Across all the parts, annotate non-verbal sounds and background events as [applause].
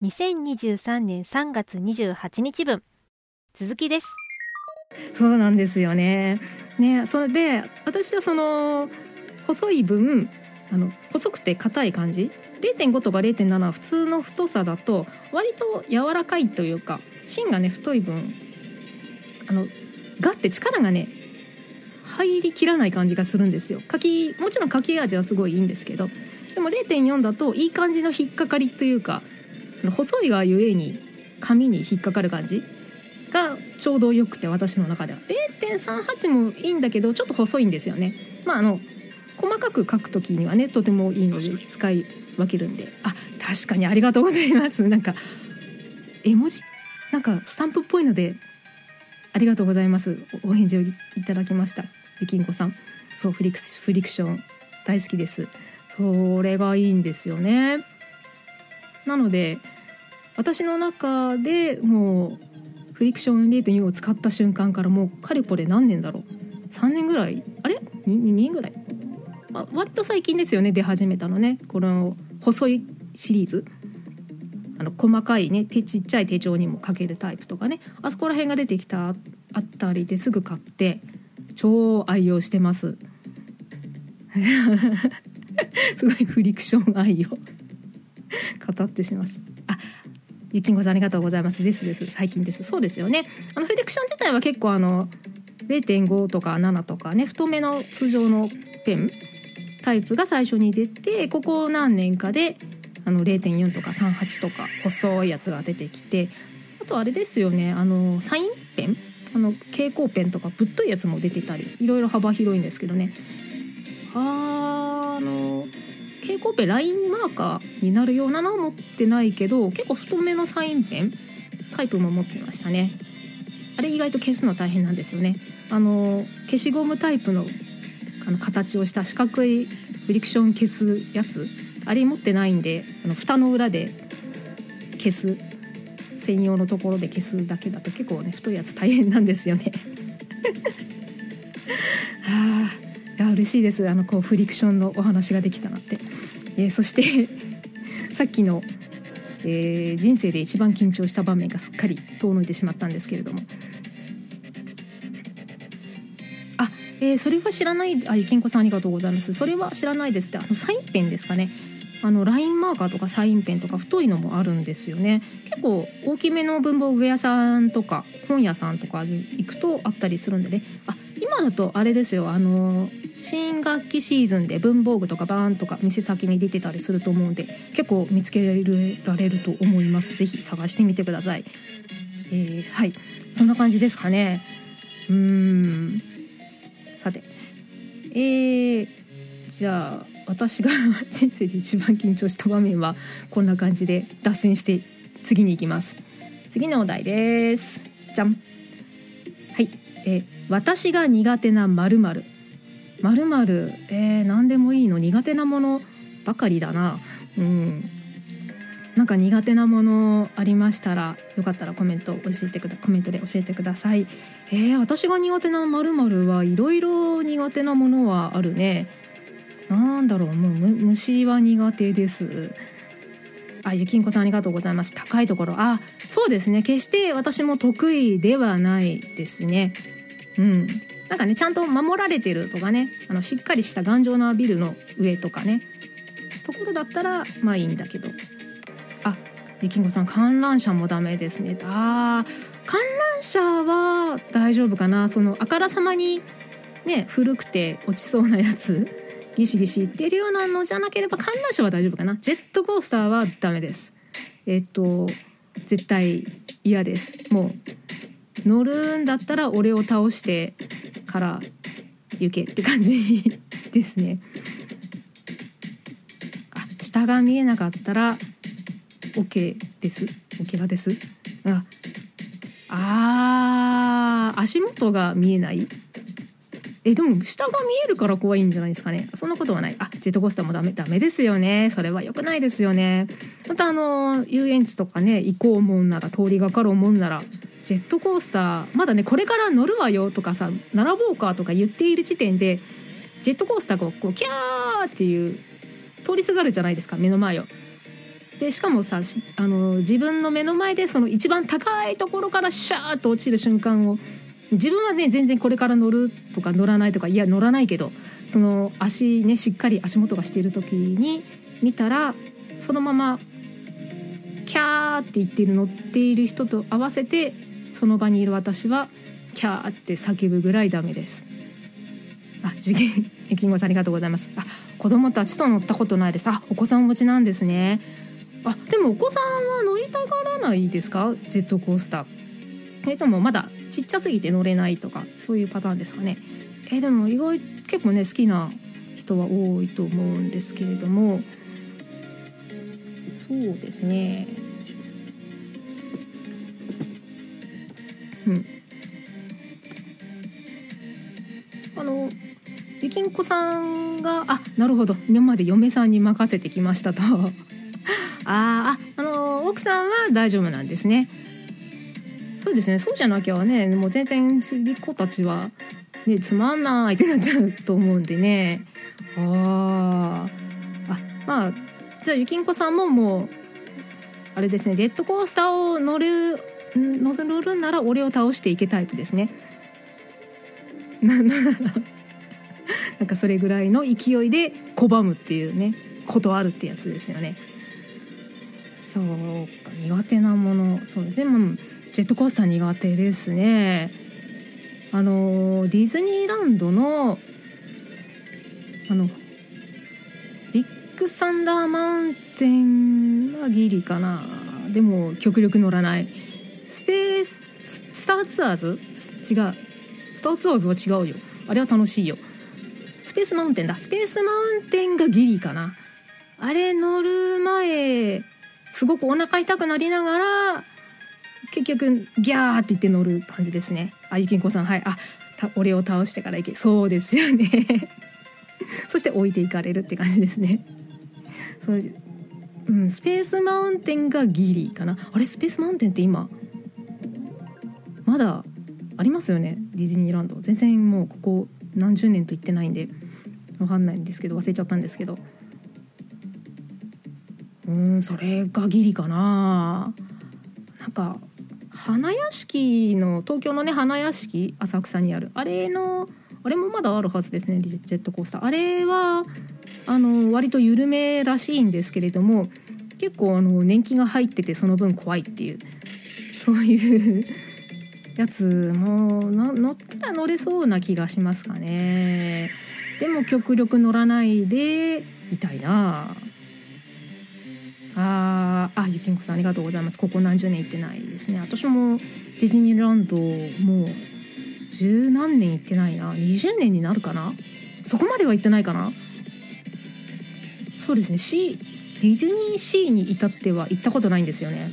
2023年3月28日分。続きです。そうなんですよね。ねそれで私はその細い分あの細くて硬い感じ？0.5とか0.7は普通の太さだと割と柔らかいというか芯がね太い分あのガッて力がね入りきらない感じがするんですよ。柿もちろん柿味はすごいいいんですけどでも0.4だといい感じの引っかかりというか細いがゆえに紙に引っかかる感じがちょうどよくて私の中では。0.38もいいんだけどちょっと細いんですよね。まああの細かく書く時にはねとてもいいので使い分けるんで。あ確かにありがとうございます。[laughs] なんか絵文字？なんかスタンプっぽいのでありがとうございます。お返事をいただきました。ゆきんこさん。そうフリクフリクション大好きです。それがいいんですよね。なので私の中でもうフリクション0.4を使った瞬間からもうかれこれ何年だろう？3年ぐらい？あれ？2, 2年ぐらい、まあ、割と最近ですよね出始めたのね。この細いシリーズ。あの細かいね手ちっちゃい手帳にも書けるタイプとかね。あそこら辺が出てきたあったりですぐ買って超愛用してます。[laughs] すごいフリクション愛を [laughs] 語ってします。あゆきんごさんありがとうございます。ですです。最近です。そうですよね。あのフリクション自体は結構あの0.5とか7とかね太めの通常のペンタイプが最初に出てここ何年かであの0.4とか38とか細いやつが出てきてあとあれですよねあのサインペン？あの蛍光ペンとかぶっといやつも出てたりいろいろ幅広いんですけどね。あ蛍光ペラインマーカーになるようなのは持ってないけど結構太めのサインペンタイプも持ってましたね。あれ意外と消すの大変なんですよね。あの消しゴムタイプのあの形をした四角いフリクション消すやつ。あれ持ってないんであの蓋の裏で消す専用のところで消すだけだと結構ね太いやつ大変なんですよね。[laughs] はあいや嬉しいです。あのこうフリクションのお話ができたなって、えー、そして [laughs] さっきの、えー、人生で一番緊張した場面がすっかり遠のいてしまったんですけれども。あ、えー、それは知らないあゆきんこさんありがとうございます。それは知らないですってあのサインペンですかね。あのラインマーカーとかサインペンとか太いのもあるんですよね。結構大きめの文房具屋さんとか本屋さんとかに行くとあったりするんでね。あ今だとあれですよ。あの新学期シーズンで文房具とかバーンとか店先に出てたりすると思うんで結構見つけられると思います。是非探してみてください、えー、はい。そんな感じですかね。うーん。さて。えー、じゃあ私が [laughs] 人生で一番緊張した場面はこんな感じで脱線して次に行きます。次のお題です。じゃん。はい。え、私が苦手なまるまるまるえー、何でもいいの苦手なものばかりだな。うん。なんか苦手なものありましたらよかったらコメント教えてくだコメントで教えてください。えー、私が苦手なまるまるはいろいろ苦手なものはあるね。なんだろうもう虫は苦手です。あゆきんこさんありがとうございます。高いところ。あそうですね。決して私も得意ではないですね。うん。なんかねちゃんと守られてるとかねあのしっかりした頑丈なビルの上とかねところだったらまあいいんだけど。あゆきんこさん観覧車もダメですね。あ観覧車は大丈夫かな。そのあからさまにね古くて落ちそうなやつギシギシ言ってるようなのじゃなければ観覧車は大丈夫かな。ジェットコースターはダメです。えっと絶対嫌です。もう乗るんだったら俺を倒してから行けって感じですね。あ下が見えなかったら OK です。オケラです。ああー足元が見えない？えでも下が見えるから怖いんじゃないですかね。そんなことはない。あジェットコースターもダメダメですよね。それは良くないですよね。またあの遊園地とかね行こうもんなら通りがかるもんならジェットコースターまだねこれから乗るわよとかさ並ぼうかとか言っている時点でジェットコースターがこうキャーっていう通りすがるじゃないですか目の前を。でしかもさあの自分の目の前でその一番高いところからシャーッと落ちる瞬間を自分はね全然これから乗るとか乗らないとかいや乗らないけどその足ねしっかり足元がしている時に見たらそのままキャーって言ってる乗っている人と合わせてその場にいる私はキャーって叫ぶぐらいダメです。あ、次元、[laughs] ゆきんごさんありがとうございます。あ、子供たちと乗ったことないです。あ、お子さんお持ちなんですね。あ、でもお子さんは乗りたがらないですか？ジェットコースター。えともまだちっちゃすぎて乗れないとかそういうパターンですかね。えでも意外結構ね好きな人は多いと思うんですけれどもそうですねん。あのゆきんこさんがあなるほど。今まで嫁さんに任せてきましたと。[laughs] あああの奥さんは大丈夫なんですね。そうですね。そうじゃなきゃねもう全然ちびっ子たちはねつまんないってなっちゃうと思うんでね。ああまあじゃあゆきんこさんももうあれですねジェットコースターを乗るん乗るなら俺を倒していけタイプですね。な [laughs] ななんかそれぐらいの勢いで拒むっていうねことあるってやつですよね。そうか苦手なもの。そうでもジェットコースター苦手ですね。あのディズニーランドのあのビッグサンダーマウンテンはギリかな。でも極力乗らない。スペーススターツアーズ？違う。スターツアーズは違うよ。あれは楽しいよ。スペースマウンテンだ。スペースマウンテンがギリかな。あれ乗る前すごくお腹痛くなりながら結局ギャーって言って乗る感じですね。あゆきんこさんはい。あ俺を倒してから行け。そうですよね。[laughs] そして置いていかれるって感じですね。そううん、スペースマウンテンがギリかな。あれスペースマウンテンって今まだありますよねディズニーランド。全然もうここ何十年と行ってないんでわかんないんですけど忘れちゃったんですけど。うんそれがギリかな。なんか花屋敷の東京のね花屋敷浅草にある。あれのあれもまだあるはずですねジェットコースター。あれはあの割と緩めらしいんですけれども結構あの年季が入っててその分怖いっていう。そういうやつもな乗ったら乗れそうな気がしますかね。でも極力乗らないでいたいな。ああゆきんこさんありがとうございます。ここ何十年行ってないですね。私もディズニーランドもう十何年行ってないな。20年になるかな。そこまでは行ってないかな。そうですね。C ディズニーシーに至っては行ったことないんですよね。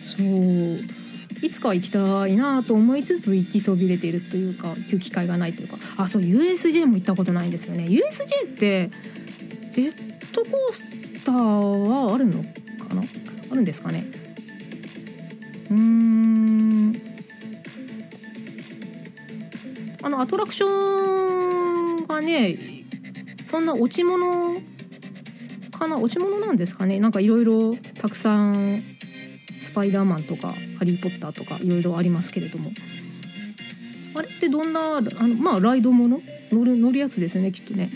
そう。いつか行きたいなと思いつつ行きそびれているというか行く機会がないというか。あそう USJ も行ったことないんですよね。USJ ってジェットコースターはあるのかな？あるんですかね。うーん。あのアトラクションがねそんな落ち物かな？落ち物なんですかね？なんかいろいろたくさんスパイダーマンとかハリー・ポッターとかいろいろありますけれども。あれってどんなあのまあライドもの？乗る乗るやつですよねきっとね。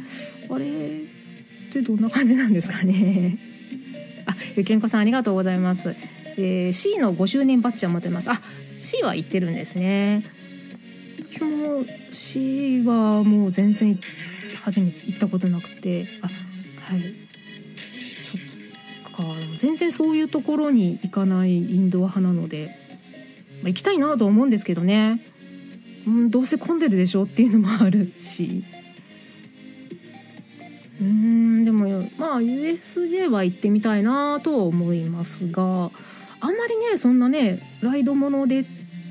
あれってどんな感じなんですかね。[laughs] あゆきんこさんありがとうございます、えー、C の5周年バッジは持ってます。あ C は行ってるんですね。私も C はもう全然初めて行ったことなくて。あはい。全然そういうところに行かないインドア派なので、まあ、行きたいなと思うんですけどね、うん、どうせ混んでるでしょっていうのもあるし。うんでもまあ USJ は行ってみたいなとは思いますがあんまりねそんなねライドもので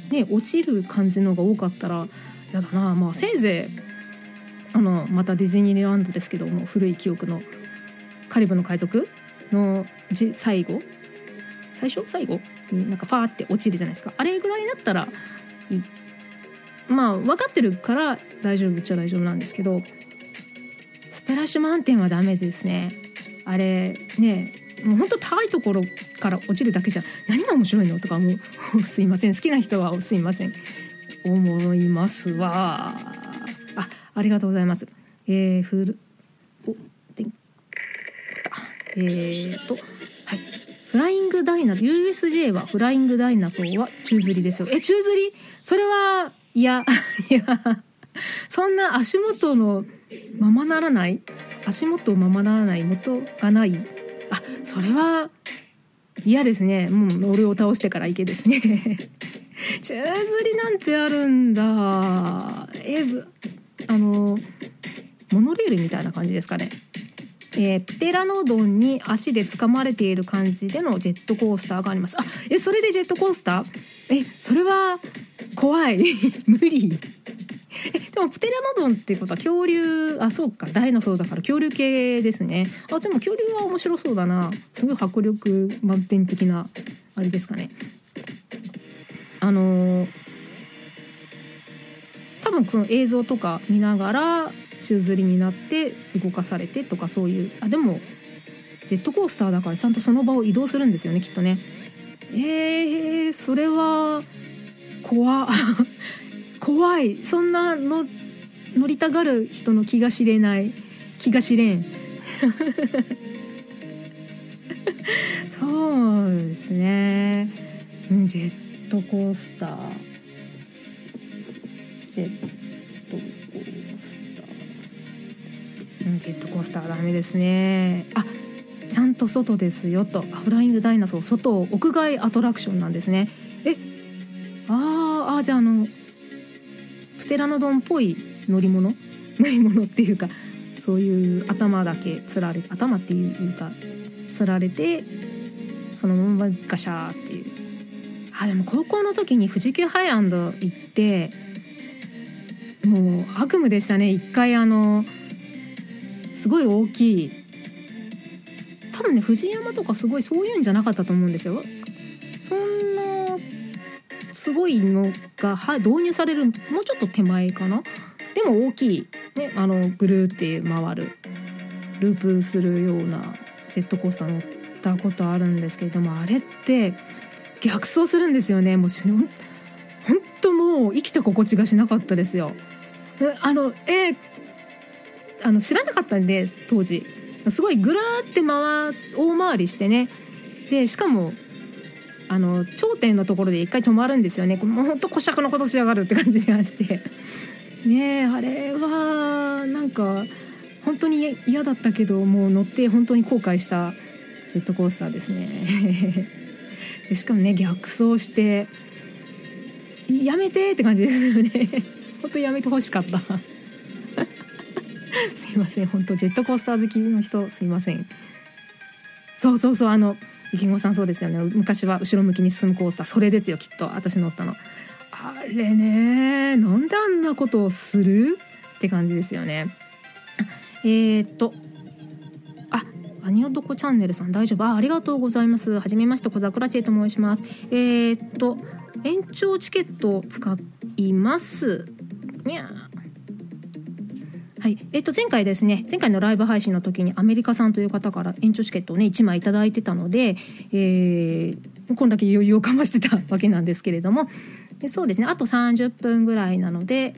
ね落ちる感じのが多かったらやだな。まあせいぜいあのまたディズニーランドですけども古い記憶のカリブの海賊のじ最後？最初？最後？になんかファーって落ちるじゃないですか。あれぐらいだったらいまあ分かってるから大丈夫っちゃ大丈夫なんですけどスプラッシュマウンテンはダメですね。あれねもう本当高いところから落ちるだけじゃ何が面白いの？とかもう [laughs] すいません。好きな人はすいません。思いますわ。あありがとうございます。えー、えーとはい。フライングダイナ USJ はフライングダイナソーは宙吊りですよ。え宙吊り？それはいや [laughs] いやそんな足元のままならない？足元ままならない元がない？あそれは嫌ですね。もう俺を倒してから行けですね。[laughs] 宙吊りなんてあるんだ。えあのモノレールみたいな感じですかね。えー、プテラノドンに足で掴まれている感じでのジェットコースターがあります。あえそれでジェットコースター？えそれは怖い。[laughs] 無理。えでもプテラノドンってことは恐竜あそうか。ダイナソーだから恐竜系ですね。あでも恐竜は面白そうだな。すごい迫力満点的なあれですかね。あのー、多分この映像とか見ながら宙吊りになって動かされてとかそういうあでもジェットコースターだからちゃんとその場を移動するんですよねきっとね。えー、それは怖 [laughs] 怖い。そんなの乗りたがる人の気が知れない。気が知れん。[laughs] そうですね。ジェットコースター。ジェッジェットコースターダメですね。あちゃんと外ですよと。フライングダイナソー。外屋外アトラクションなんですねえああじゃああのプテラノドンっぽい乗り物乗り物っていうかそういう頭だけつられ頭っていうかつられてそのままガシャーっていうあでも高校の時に富士急ハイランド行ってもう悪夢でしたね一回あのすごい大きい。多分ね藤山とかすごいそういうんじゃなかったと思うんですよ。そんなすごいのが導入されるもうちょっと手前かな？でも大きい、ね、あのぐるって回る。ループするようなジェットコースター乗ったことあるんですけれどもあれって逆走するんですよね。もう本当もう生きた心地がしなかったですよ。あのえー、あの知らなかったんで当時。すごいぐらーって回大回りしてね。でしかもあの頂点のところで一回止まるんですよね。もうほんとこしゃくのことしやがるって感じがして。ねえあれはなんか本当に嫌だったけどもう乗って本当に後悔したジェットコースターですね。[laughs] でしかもね逆走してやめてって感じですよね。[laughs] 本当やめてほしかった。[laughs] すいません。本当ジェットコースター好きの人すいません。そうそうそうあのゆきごさんそうですよね。昔は後ろ向きに進むコースターそれですよきっと。私乗ったの。あれねなんであんなことをする？って感じですよね。えー、っとあアニオチャンネルさん大丈夫？あありがとうございます。はじめまして小桜チェと申します。えー、っと延長チケットを使います。にゃはい、えっと前回ですね前回のライブ配信の時にアメリカさんという方から延長チケットをね1枚頂いてたので、えー、こんだけ余裕をかましてたわけなんですけれども。でそうですね。あと30分ぐらいなので、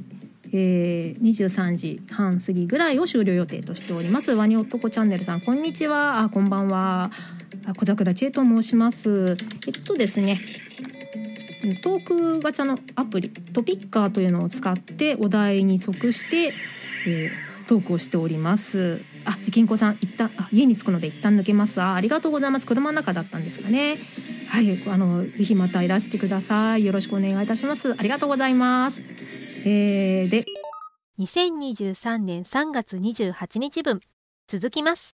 えー、23時半過ぎぐらいを終了予定としております。ワニ男チャンネルさんこんにちは。あこんばんは。小桜千恵と申します。えっとですねトークガチャのアプリトピッカーというのを使ってお題に即してえー、トークをしております。あゆきんこさん一旦あ家に着くので一旦抜けます。あありがとうございます。車の中だったんですかね。はいあのぜひまたいらしてください。よろしくお願いいたします。ありがとうございます。えー、で。2023年3月28日分続きます。